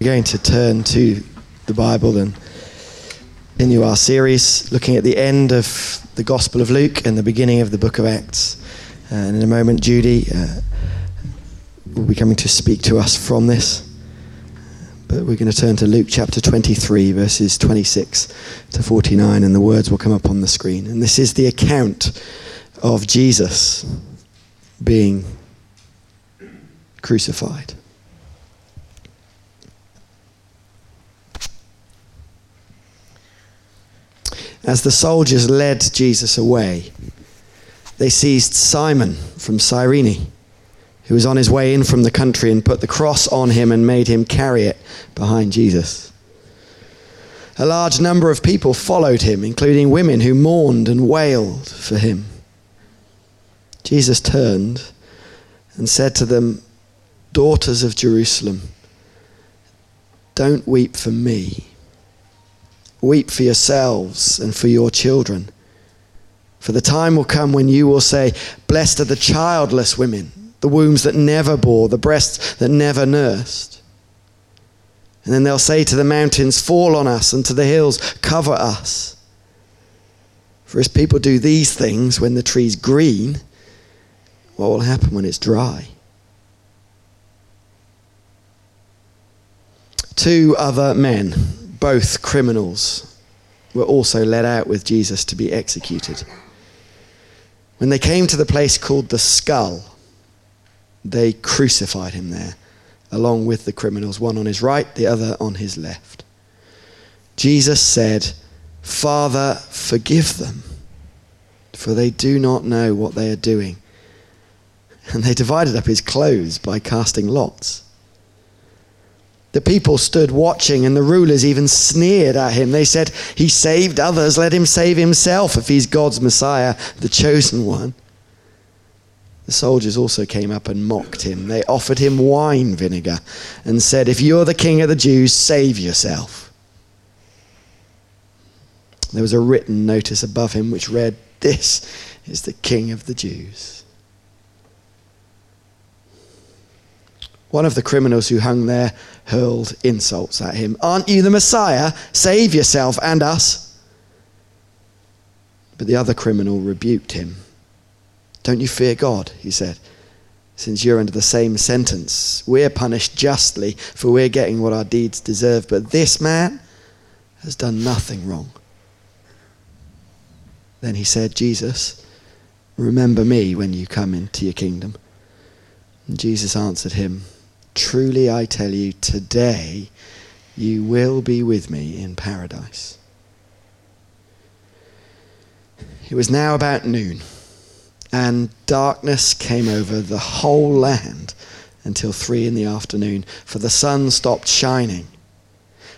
We're going to turn to the Bible and continue our series looking at the end of the Gospel of Luke and the beginning of the book of Acts. Uh, and in a moment, Judy uh, will be coming to speak to us from this. But we're going to turn to Luke chapter 23, verses 26 to 49, and the words will come up on the screen. And this is the account of Jesus being crucified. As the soldiers led Jesus away, they seized Simon from Cyrene, who was on his way in from the country, and put the cross on him and made him carry it behind Jesus. A large number of people followed him, including women who mourned and wailed for him. Jesus turned and said to them, Daughters of Jerusalem, don't weep for me Weep for yourselves and for your children. For the time will come when you will say, Blessed are the childless women, the wombs that never bore, the breasts that never nursed. And then they'll say to the mountains, Fall on us, and to the hills, Cover us. For as people do these things when the tree's green, what will happen when it's dry? Two other men both criminals were also led out with Jesus to be executed. When they came to the place called the skull, they crucified him there, along with the criminals, one on his right, the other on his left. Jesus said, Father, forgive them, for they do not know what they are doing. And they divided up his clothes by casting lots. The people stood watching, and the rulers even sneered at him. They said, He saved others, let him save himself if he's God's Messiah, the chosen one. The soldiers also came up and mocked him. They offered him wine vinegar and said, If you're the king of the Jews, save yourself. There was a written notice above him which read, This is the king of the Jews. One of the criminals who hung there hurled insults at him. Aren't you the Messiah? Save yourself and us. But the other criminal rebuked him. Don't you fear God, he said, since you're under the same sentence. We're punished justly, for we're getting what our deeds deserve, but this man has done nothing wrong. Then he said, Jesus, remember me when you come into your kingdom. And Jesus answered him, Truly I tell you, today you will be with me in paradise. It was now about noon, and darkness came over the whole land until three in the afternoon, for the sun stopped shining.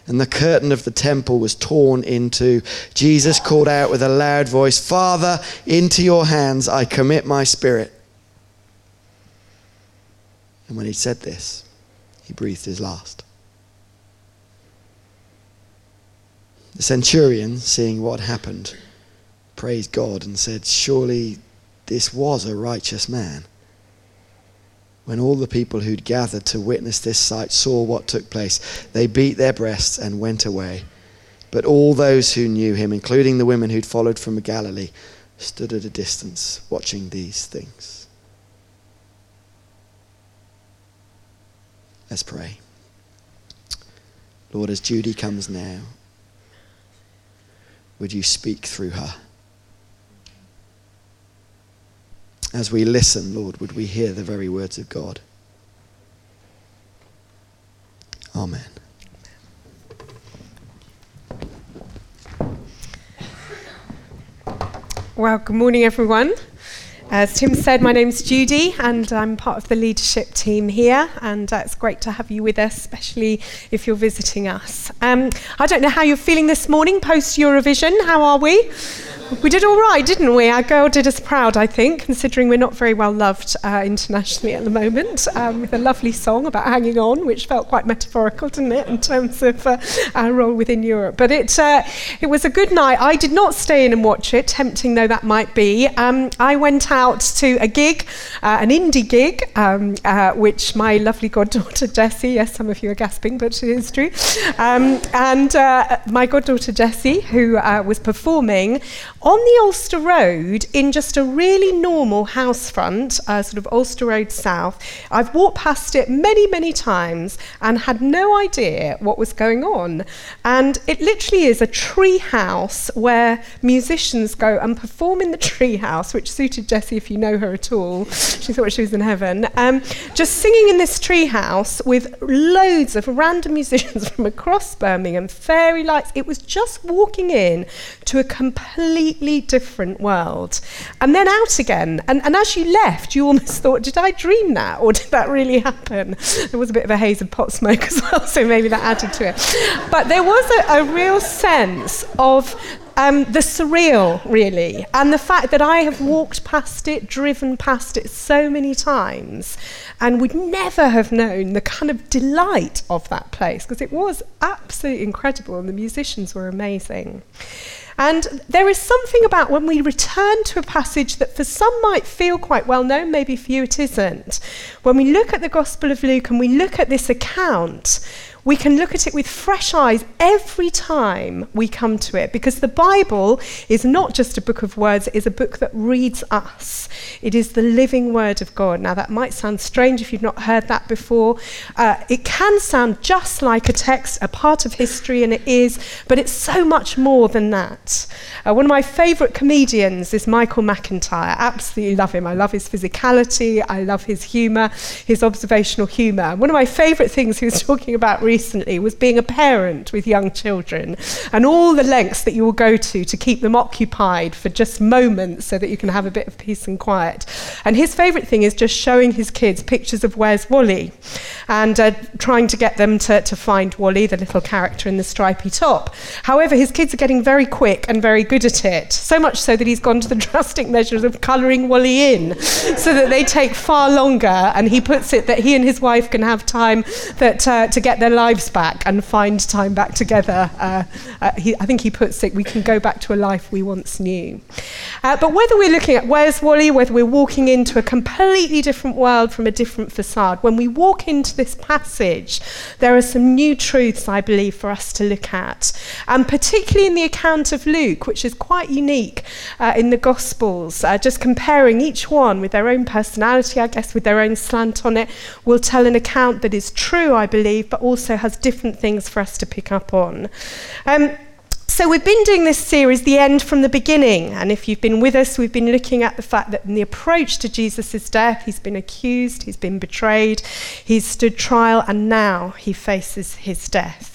And the curtain of the temple was torn in two. Jesus called out with a loud voice, Father, into your hands I commit my spirit. And when he said this, he breathed his last. The centurion, seeing what happened, praised God and said, Surely this was a righteous man. When all the people who'd gathered to witness this sight saw what took place, they beat their breasts and went away. But all those who knew him, including the women who'd followed from Galilee, stood at a distance watching these things. Let's pray. Lord, as Judy comes now, would you speak through her? As we listen, Lord, would we hear the very words of God? Amen. Well, good morning, everyone. As Tim said, my name's Judy, and I'm part of the leadership team here. And uh, it's great to have you with us, especially if you're visiting us. Um, I don't know how you're feeling this morning post Eurovision. How are we? We did all right, didn't we? Our girl did us proud, I think, considering we're not very well loved uh, internationally at the moment, um, with a lovely song about hanging on, which felt quite metaphorical, didn't it, in terms of uh, our role within Europe. But it, uh, it was a good night. I did not stay in and watch it, tempting though that might be. Um, I went out to a gig, uh, an indie gig, um, uh, which my lovely goddaughter Jessie, yes, some of you are gasping, but it is true, um, and uh, my goddaughter Jessie, who was performing on the Alcester Road in just a really normal house front, uh, sort of Alcester Road South. I've walked past it many, many times and had no idea what was going on. And it literally is a tree house where musicians go and perform in the tree house, which suited Jessie if you know her at all. She thought she was in heaven. Um, just singing in this tree house with loads of random musicians from across Birmingham, fairy lights. It was just walking in to a completely different world. And then out again. And, and as you left, you almost thought, did I dream that? Or did that really happen? There was a bit of a haze of pot smoke as well, so maybe that added to it. But there was a, a real sense of um, the surreal, really, and the fact that I have walked past it, driven past it so many times, and would never have known the kind of delight of that place because it was absolutely incredible, and the musicians were amazing. And there is something about when we return to a passage that for some might feel quite well known, maybe for you it isn't. When we look at the Gospel of Luke and we look at this account, we can look at it with fresh eyes every time we come to it because the Bible is not just a book of words, it is a book that reads us. It is the living word of God. Now, that might sound strange if you've not heard that before. Uh, it can sound just like a text, a part of history, and it is, but it's so much more than that. Uh, one of my favourite comedians is Michael McIntyre. Absolutely love him. I love his physicality, I love his humour, his observational humour. One of my favourite things he was talking about was being a parent with young children and all the lengths that you will go to to keep them occupied for just moments so that you can have a bit of peace and quiet. And his favourite thing is just showing his kids pictures of Where's Wally and uh, trying to get them to, to find Wally, the little character in the stripy top. However, his kids are getting very quick and very good at it, so much so that he's gone to the drastic measures of colouring Wally in so that they take far longer. And he puts it that he and his wife can have time that, uh, to get their lives back and find time back together. Uh, uh, he, I think he puts it, we can go back to a life we once knew. Uh, but whether we're looking at where's Wally, whether we're walking into a completely different world from a different facade, when we walk into this passage, there are some new truths, I believe, for us to look at. And particularly in the account of Luke, which is quite unique uh, in the Gospels, uh, just comparing each one with their own personality, I guess, with their own slant on it, will tell an account that is true, I believe, but also has different things for us to pick up on. Um, so, we've been doing this series, The End from the Beginning. And if you've been with us, we've been looking at the fact that in the approach to Jesus' death, he's been accused, he's been betrayed, he's stood trial, and now he faces his death.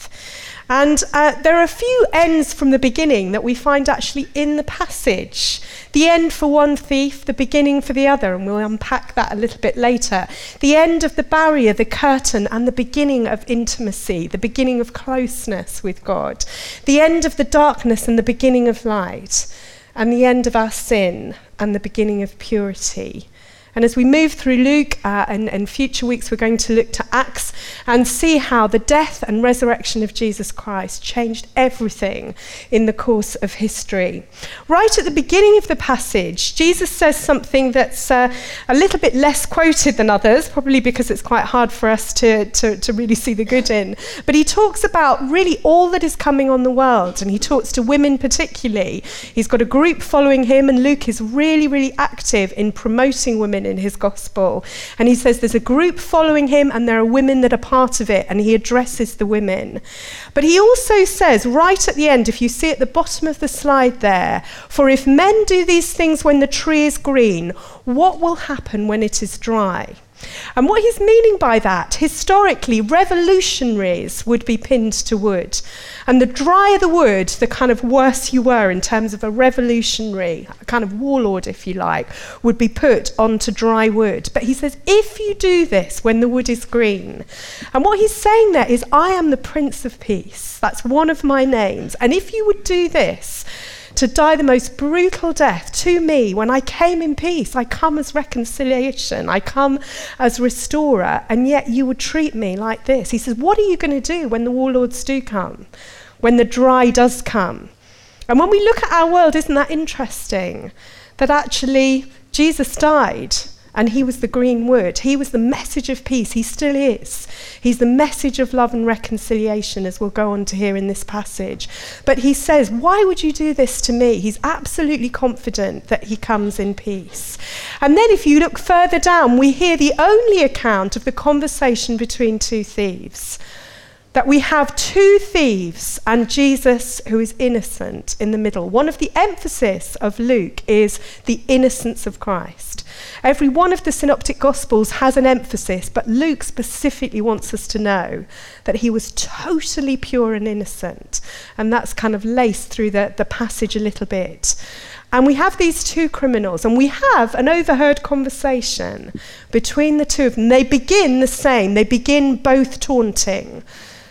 And uh, there are a few ends from the beginning that we find actually in the passage. The end for one thief, the beginning for the other, and we'll unpack that a little bit later. The end of the barrier, the curtain, and the beginning of intimacy, the beginning of closeness with God. The end of the darkness and the beginning of light. And the end of our sin and the beginning of purity. And as we move through Luke uh, and, and future weeks, we're going to look to Acts and see how the death and resurrection of Jesus Christ changed everything in the course of history. Right at the beginning of the passage, Jesus says something that's uh, a little bit less quoted than others, probably because it's quite hard for us to, to, to really see the good in. But he talks about really all that is coming on the world, and he talks to women particularly. He's got a group following him, and Luke is really, really active in promoting women in his gospel. And he says there's a group following him, and there are women that are part of it, and he addresses the women. But he also says, right at the end, if you see at the bottom of the slide there, for if men do these things when the tree is green, what will happen when it is dry? And what he's meaning by that, historically, revolutionaries would be pinned to wood. And the drier the wood, the kind of worse you were in terms of a revolutionary, a kind of warlord, if you like, would be put onto dry wood. But he says, if you do this when the wood is green, and what he's saying there is, I am the Prince of Peace. That's one of my names. And if you would do this, to die the most brutal death to me when I came in peace. I come as reconciliation, I come as restorer, and yet you would treat me like this. He says, What are you going to do when the warlords do come? When the dry does come? And when we look at our world, isn't that interesting? That actually Jesus died and he was the green wood. He was the message of peace. He still is. He's the message of love and reconciliation, as we'll go on to hear in this passage. But he says, Why would you do this to me? He's absolutely confident that he comes in peace. And then, if you look further down, we hear the only account of the conversation between two thieves that we have two thieves and Jesus who is innocent in the middle. One of the emphasis of Luke is the innocence of Christ. Every one of the synoptic gospels has an emphasis, but Luke specifically wants us to know that he was totally pure and innocent. And that's kind of laced through the, the passage a little bit. And we have these two criminals, and we have an overheard conversation between the two of them. They begin the same, they begin both taunting.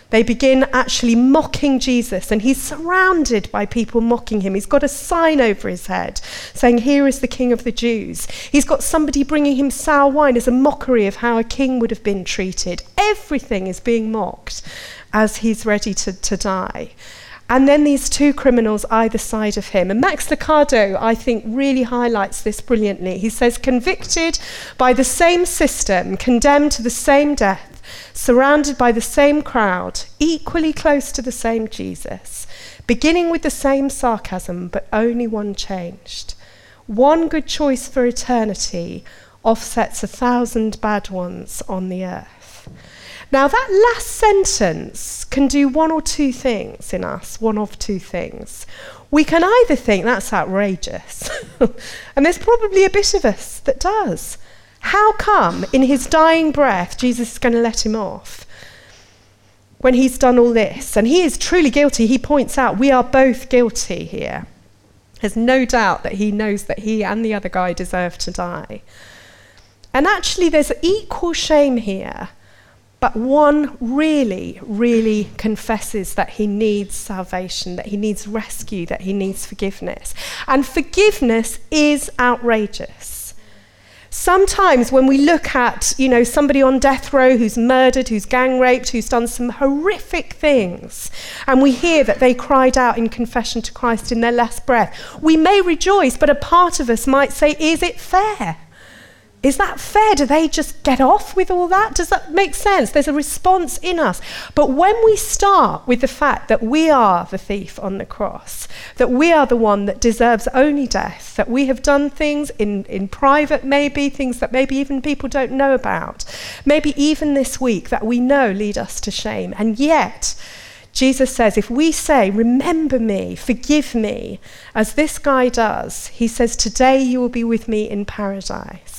They begin actually mocking Jesus, and he's surrounded by people mocking him. He's got a sign over his head saying, Here is the King of the Jews. He's got somebody bringing him sour wine as a mockery of how a king would have been treated. Everything is being mocked as he's ready to, to die. And then these two criminals either side of him. And Max Lucado, I think, really highlights this brilliantly. He says, convicted by the same system, condemned to the same death, surrounded by the same crowd, equally close to the same Jesus, beginning with the same sarcasm, but only one changed. One good choice for eternity offsets a thousand bad ones on the earth. Now, that last sentence can do one or two things in us, one of two things. We can either think that's outrageous, and there's probably a bit of us that does. How come in his dying breath Jesus is going to let him off? When he's done all this, and he is truly guilty, he points out we are both guilty here. There's no doubt that he knows that he and the other guy deserve to die. And actually, there's equal shame here, but one really, really confesses that he needs salvation, that he needs rescue, that he needs forgiveness. And forgiveness is outrageous. Sometimes when we look at, you know, somebody on death row who's murdered, who's gang raped, who's done some horrific things, and we hear that they cried out in confession to Christ in their last breath, we may rejoice, but a part of us might say, is it fair? Is that fair? Do they just get off with all that? Does that make sense? There's a response in us. But when we start with the fact that we are the thief on the cross, that we are the one that deserves only death, that we have done things in, in private, maybe, things that maybe even people don't know about, maybe even this week that we know lead us to shame, and yet, Jesus says, if we say, Remember me, forgive me, as this guy does, he says, Today you will be with me in paradise.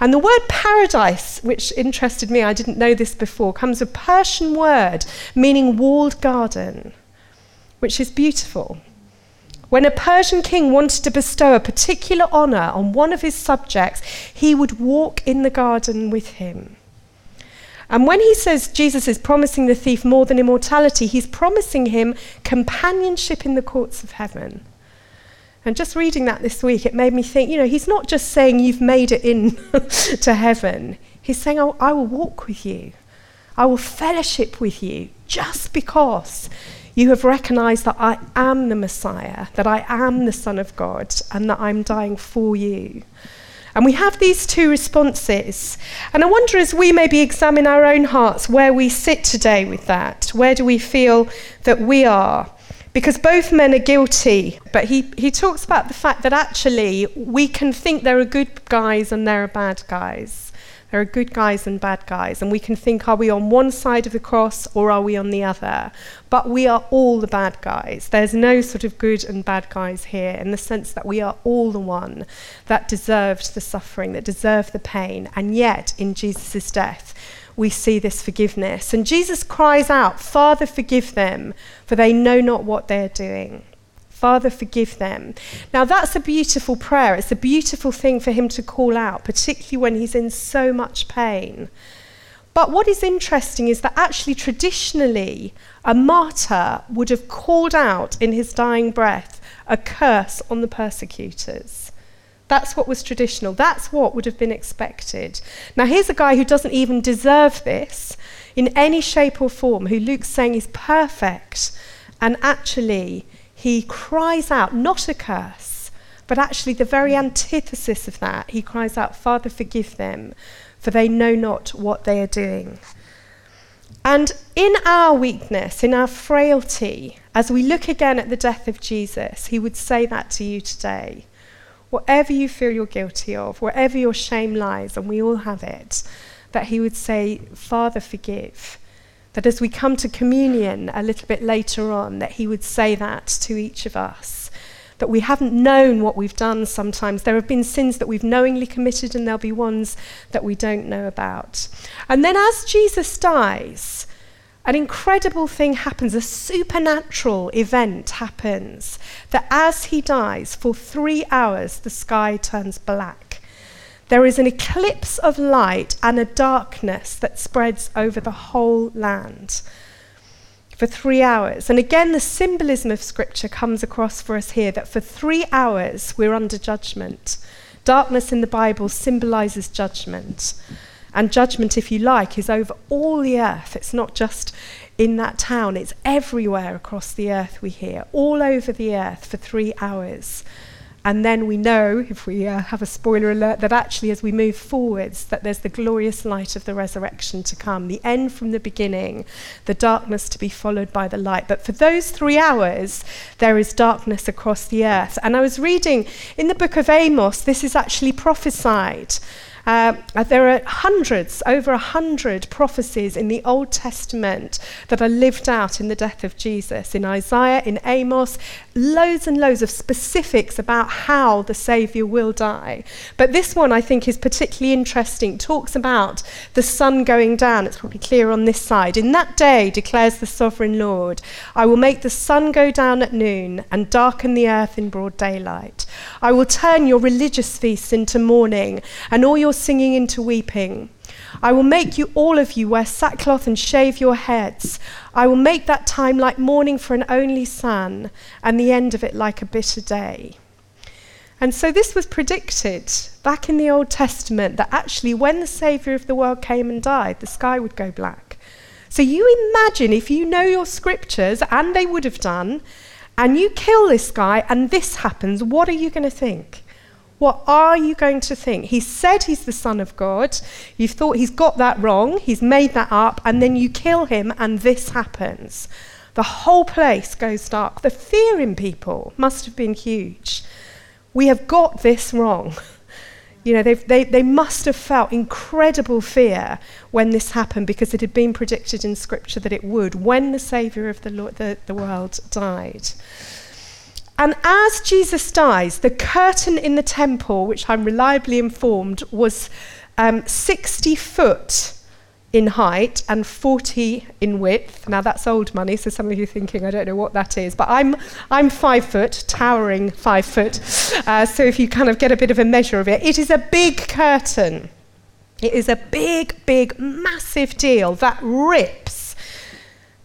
And the word paradise, which interested me, I didn't know this before, comes a Persian word meaning walled garden, which is beautiful. When a Persian king wanted to bestow a particular honor on one of his subjects, he would walk in the garden with him. And when he says Jesus is promising the thief more than immortality, he's promising him companionship in the courts of heaven. And just reading that this week, it made me think, you know, he's not just saying you've made it in to heaven. He's saying, oh, I will walk with you. I will fellowship with you just because you have recognized that I am the Messiah, that I am the Son of God, and that I'm dying for you. And we have these two responses. And I wonder as we maybe examine our own hearts where we sit today with that. Where do we feel that we are? Because both men are guilty. But he, he talks about the fact that actually we can think there are good guys and there are bad guys. There are good guys and bad guys. And we can think, are we on one side of the cross or are we on the other? But we are all the bad guys. There's no sort of good and bad guys here in the sense that we are all the one that deserved the suffering, that deserved the pain. And yet, in Jesus' death, we see this forgiveness. And Jesus cries out, Father, forgive them, for they know not what they're doing. Father, forgive them. Now, that's a beautiful prayer. It's a beautiful thing for him to call out, particularly when he's in so much pain. But what is interesting is that actually, traditionally, a martyr would have called out in his dying breath, a curse on the persecutors. That's what was traditional. That's what would have been expected. Now, here's a guy who doesn't even deserve this in any shape or form, who Luke's saying is perfect. And actually, he cries out, not a curse, but actually the very antithesis of that. He cries out, Father, forgive them, for they know not what they are doing. And in our weakness, in our frailty, as we look again at the death of Jesus, he would say that to you today. Whatever you feel you're guilty of, wherever your shame lies, and we all have it, that he would say, Father, forgive. That as we come to communion a little bit later on, that he would say that to each of us. That we haven't known what we've done sometimes. There have been sins that we've knowingly committed, and there'll be ones that we don't know about. And then as Jesus dies, an incredible thing happens, a supernatural event happens, that as he dies, for three hours, the sky turns black. There is an eclipse of light and a darkness that spreads over the whole land for three hours. And again, the symbolism of Scripture comes across for us here that for three hours we're under judgment. Darkness in the Bible symbolizes judgment. And judgment, if you like, is over all the earth. It's not just in that town, it's everywhere across the earth we hear, all over the earth for three hours. And then we know, if we uh, have a spoiler alert, that actually as we move forwards, that there's the glorious light of the resurrection to come, the end from the beginning, the darkness to be followed by the light. But for those three hours, there is darkness across the earth. And I was reading in the book of Amos, this is actually prophesied. Uh, there are hundreds, over a hundred prophecies in the Old Testament that are lived out in the death of Jesus. In Isaiah, in Amos, loads and loads of specifics about how the Saviour will die. But this one I think is particularly interesting. It talks about the sun going down. It's probably clear on this side. In that day, declares the sovereign Lord, I will make the sun go down at noon and darken the earth in broad daylight. I will turn your religious feasts into mourning and all your singing into weeping. I will make you, all of you, wear sackcloth and shave your heads. I will make that time like mourning for an only son, and the end of it like a bitter day. And so this was predicted back in the Old Testament that actually, when the Saviour of the world came and died, the sky would go black. So you imagine if you know your scriptures, and they would have done, and you kill this guy and this happens, what are you going to think? What are you going to think? He said he's the Son of God. You've thought he's got that wrong. He's made that up. And then you kill him, and this happens. The whole place goes dark. The fear in people must have been huge. We have got this wrong. You know, they, they must have felt incredible fear when this happened because it had been predicted in Scripture that it would when the Saviour of the, Lord, the, the world died. And as Jesus dies, the curtain in the temple, which I'm reliably informed, was um, 60 foot in height and 40 in width. Now that's old money, so some of you thinking I don't know what that is, but I'm I'm five foot, towering five foot. Uh, so if you kind of get a bit of a measure of it, it is a big curtain. It is a big, big, massive deal that rips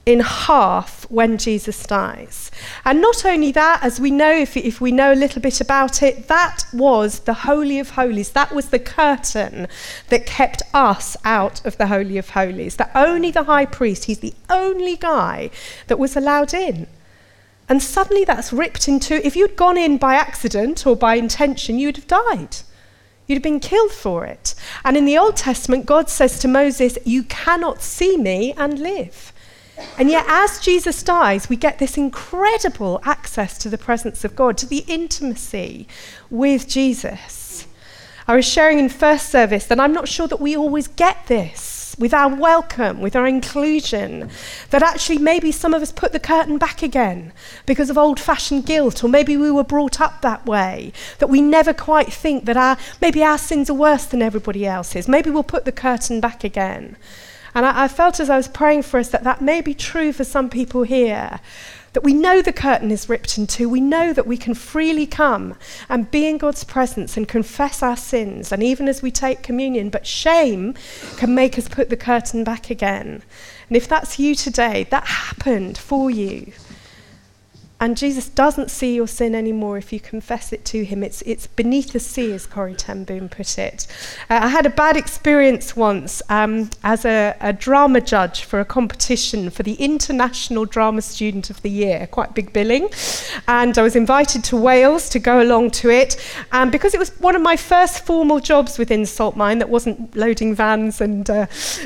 in half when Jesus dies. And not only that, as we know, if, if we know a little bit about it, that was the Holy of Holies. That was the curtain that kept us out of the Holy of Holies. That only the high priest, he's the only guy that was allowed in. And suddenly that's ripped in two. If you'd gone in by accident or by intention, you'd have died. You'd have been killed for it. And in the Old Testament, God says to Moses, You cannot see me and live. And yet, as Jesus dies, we get this incredible access to the presence of God, to the intimacy with Jesus. I was sharing in first service that I'm not sure that we always get this with our welcome, with our inclusion, that actually maybe some of us put the curtain back again because of old fashioned guilt, or maybe we were brought up that way, that we never quite think that our, maybe our sins are worse than everybody else's. Maybe we'll put the curtain back again. And I, I felt as I was praying for us that that may be true for some people here. That we know the curtain is ripped in two. We know that we can freely come and be in God's presence and confess our sins, and even as we take communion, but shame can make us put the curtain back again. And if that's you today, that happened for you. And Jesus doesn't see your sin anymore if you confess it to him. It's, it's beneath the sea, as Corrie ten Boom put it. Uh, I had a bad experience once um, as a, a, drama judge for a competition for the International Drama Student of the Year, quite big billing. And I was invited to Wales to go along to it. And because it was one of my first formal jobs within Saltmine that wasn't loading vans and uh,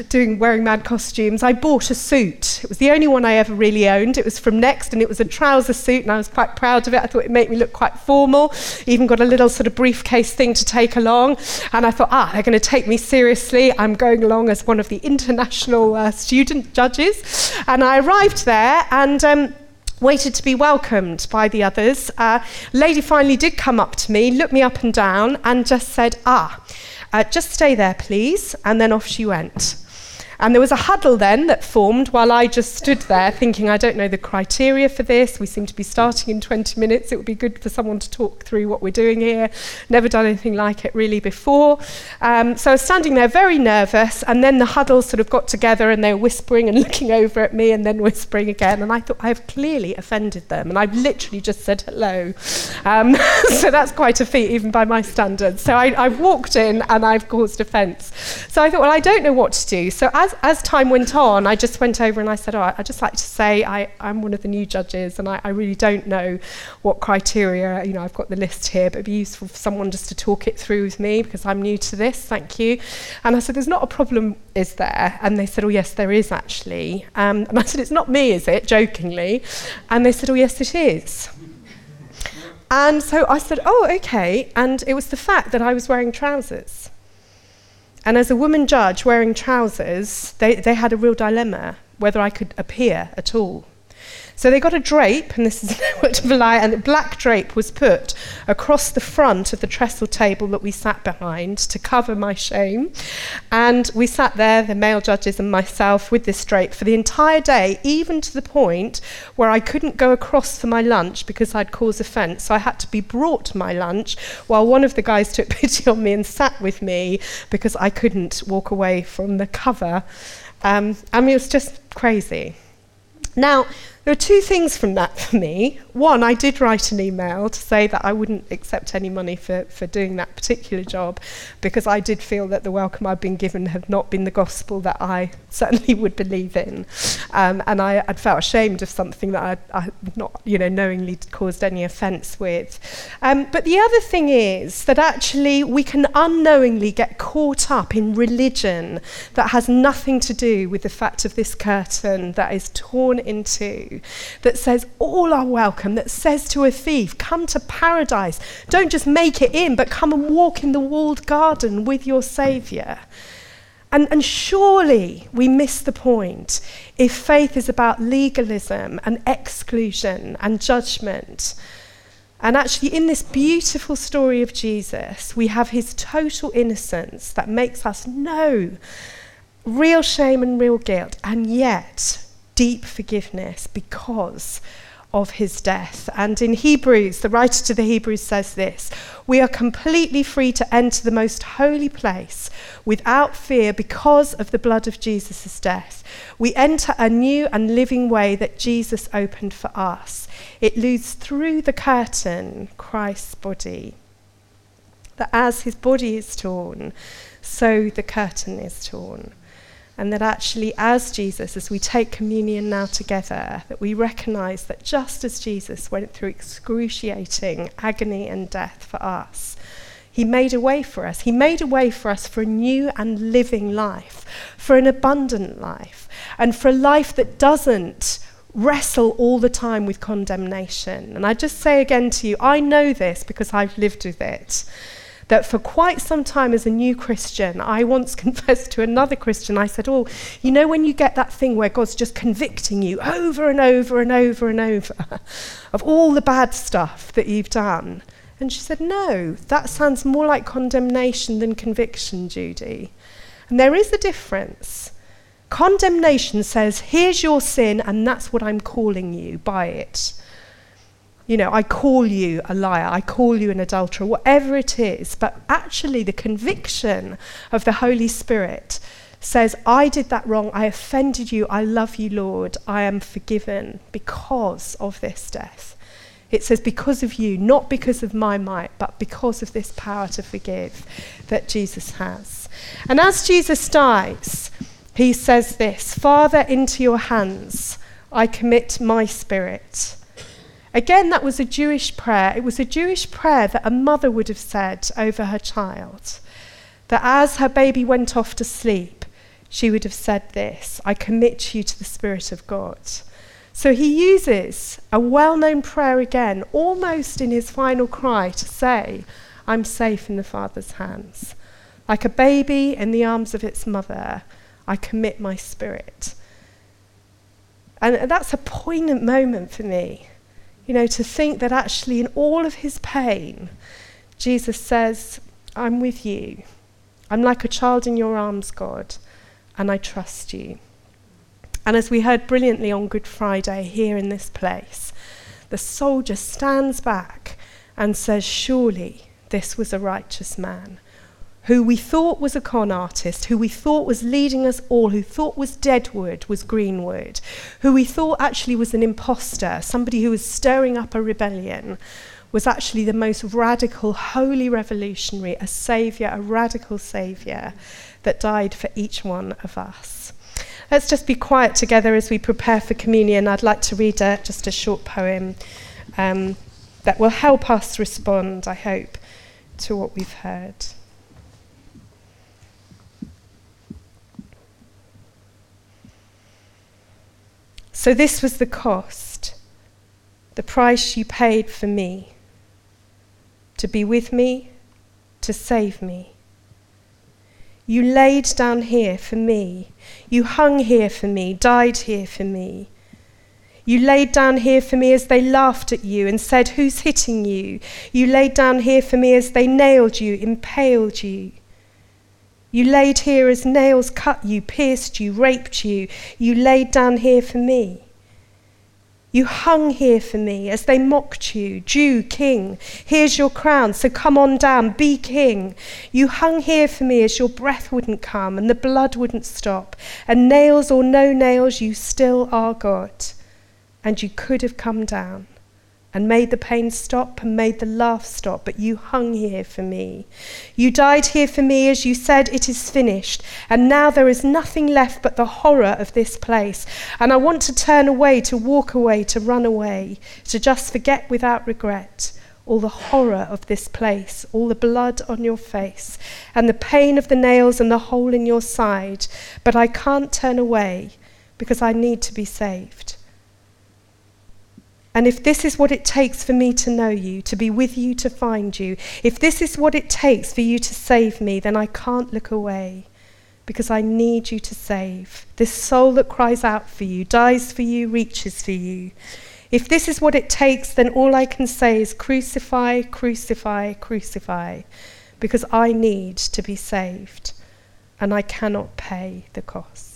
doing wearing mad costumes, I bought a suit. It was the only one I ever really owned. It was from Next and it was a trouser suit, and I was quite proud of it. I thought it made me look quite formal. Even got a little sort of briefcase thing to take along. And I thought, ah, they're going to take me seriously. I'm going along as one of the international uh, student judges. And I arrived there and. Um, waited to be welcomed by the others. Uh, lady finally did come up to me, looked me up and down, and just said, Ah, uh, just stay there, please. And then off she went. And there was a huddle then that formed while I just stood there thinking, I don't know the criteria for this. We seem to be starting in 20 minutes. It would be good for someone to talk through what we're doing here. Never done anything like it really before. Um, so I was standing there very nervous, and then the huddle sort of got together and they were whispering and looking over at me and then whispering again. And I thought, I've clearly offended them. And I've literally just said hello. Um, so that's quite a feat, even by my standards. So I, I walked in and I've caused offence. So I thought, well, I don't know what to do. So as time went on, I just went over and I said, oh, I'd just like to say I, I'm one of the new judges and I, I really don't know what criteria, you know, I've got the list here, but it'd be useful for someone just to talk it through with me because I'm new to this, thank you. And I said, there's not a problem, is there? And they said, oh, yes, there is actually. Um, and I said, it's not me, is it? Jokingly. And they said, oh, yes, it is. And so I said, oh, okay. And it was the fact that I was wearing trousers. And as a woman judge wearing trousers, they, they had a real dilemma whether I could appear at all. So they got a drape, and this is what of a lie, and a black drape was put across the front of the trestle table that we sat behind to cover my shame. And we sat there, the male judges and myself, with this drape for the entire day, even to the point where I couldn't go across for my lunch because I'd cause offence. So I had to be brought my lunch while one of the guys took pity on me and sat with me because I couldn't walk away from the cover. Um, I mean, it was just crazy. Now, there are two things from that for me. One, I did write an email to say that I wouldn't accept any money for, for doing that particular job because I did feel that the welcome I'd been given had not been the gospel that I certainly would believe in. Um, and I, would felt ashamed of something that I had not, you know, knowingly caused any offence with. Um, but the other thing is that actually we can unknowingly get caught up in religion that has nothing to do with the fact of this curtain that is torn in that says all are welcome, that says to a thief, come to paradise. Don't just make it in, but come and walk in the walled garden with your Saviour. And, and surely we miss the point if faith is about legalism and exclusion and judgment. And actually, in this beautiful story of Jesus, we have his total innocence that makes us know real shame and real guilt, and yet deep forgiveness because of his death. And in Hebrews, the writer to the Hebrews says this We are completely free to enter the most holy place without fear because of the blood of Jesus' death. We enter a new and living way that Jesus opened for us. It leads through the curtain, Christ's body. That as his body is torn, so the curtain is torn. And that actually, as Jesus, as we take communion now together, that we recognize that just as Jesus went through excruciating agony and death for us, he made a way for us. He made a way for us for a new and living life, for an abundant life, and for a life that doesn't wrestle all the time with condemnation. And I just say again to you, I know this because I've lived with it that for quite some time as a new Christian, I once confessed to another Christian, I said, Oh, you know, when you get that thing where God's just convicting you over and over and over and over of all the bad stuff that you've done? And she said, No, that sounds more like condemnation than conviction, Judy. And there is a difference. Condemnation says, Here's your sin, and that's what I'm calling you by it. You know, I call you a liar, I call you an adulterer, whatever it is. But actually, the conviction of the Holy Spirit says, I did that wrong, I offended you, I love you, Lord, I am forgiven because of this death. It says, because of you, not because of my might, but because of this power to forgive that Jesus has. And as Jesus dies, he says this Father, into your hands I commit my spirit. Again, that was a Jewish prayer. It was a Jewish prayer that a mother would have said over her child. That as her baby went off to sleep, she would have said this I commit you to the Spirit of God. So he uses a well known prayer again, almost in his final cry, to say, I'm safe in the Father's hands. Like a baby in the arms of its mother, I commit my spirit. And that's a poignant moment for me, you know, to think that actually in all of his pain, Jesus says, I'm with you. I'm like a child in your arms, God and I trust you. And as we heard brilliantly on Good Friday here in this place, the soldier stands back and says, Surely this was a righteous man who we thought was a con artist, who we thought was leading us all, who thought was Deadwood, was Greenwood, who we thought actually was an impostor, somebody who was stirring up a rebellion, was actually the most radical, holy revolutionary, a saviour, a radical saviour that died for each one of us. Let's just be quiet together as we prepare for communion. I'd like to read a, just a short poem um, that will help us respond, I hope, to what we've heard. So, this was the cost, the price you paid for me to be with me, to save me. You laid down here for me. You hung here for me, died here for me. You laid down here for me as they laughed at you and said, Who's hitting you? You laid down here for me as they nailed you, impaled you. You laid here as nails cut you, pierced you, raped you. You laid down here for me. You hung here for me as they mocked you, Jew, king. Here's your crown, so come on down, be king. You hung here for me as your breath wouldn't come and the blood wouldn't stop. And nails or no nails, you still are God. And you could have come down and made the pain stop and made the laugh stop, but you hung here for me. You died here for me as you said, It is finished. And now there is nothing left but the horror of this place. And I want to turn away, to walk away, to run away, to just forget without regret all the horror of this place, all the blood on your face, and the pain of the nails and the hole in your side. But I can't turn away because I need to be saved. And if this is what it takes for me to know you, to be with you, to find you, if this is what it takes for you to save me, then I can't look away because I need you to save. This soul that cries out for you, dies for you, reaches for you. If this is what it takes, then all I can say is crucify, crucify, crucify, because I need to be saved and I cannot pay the cost.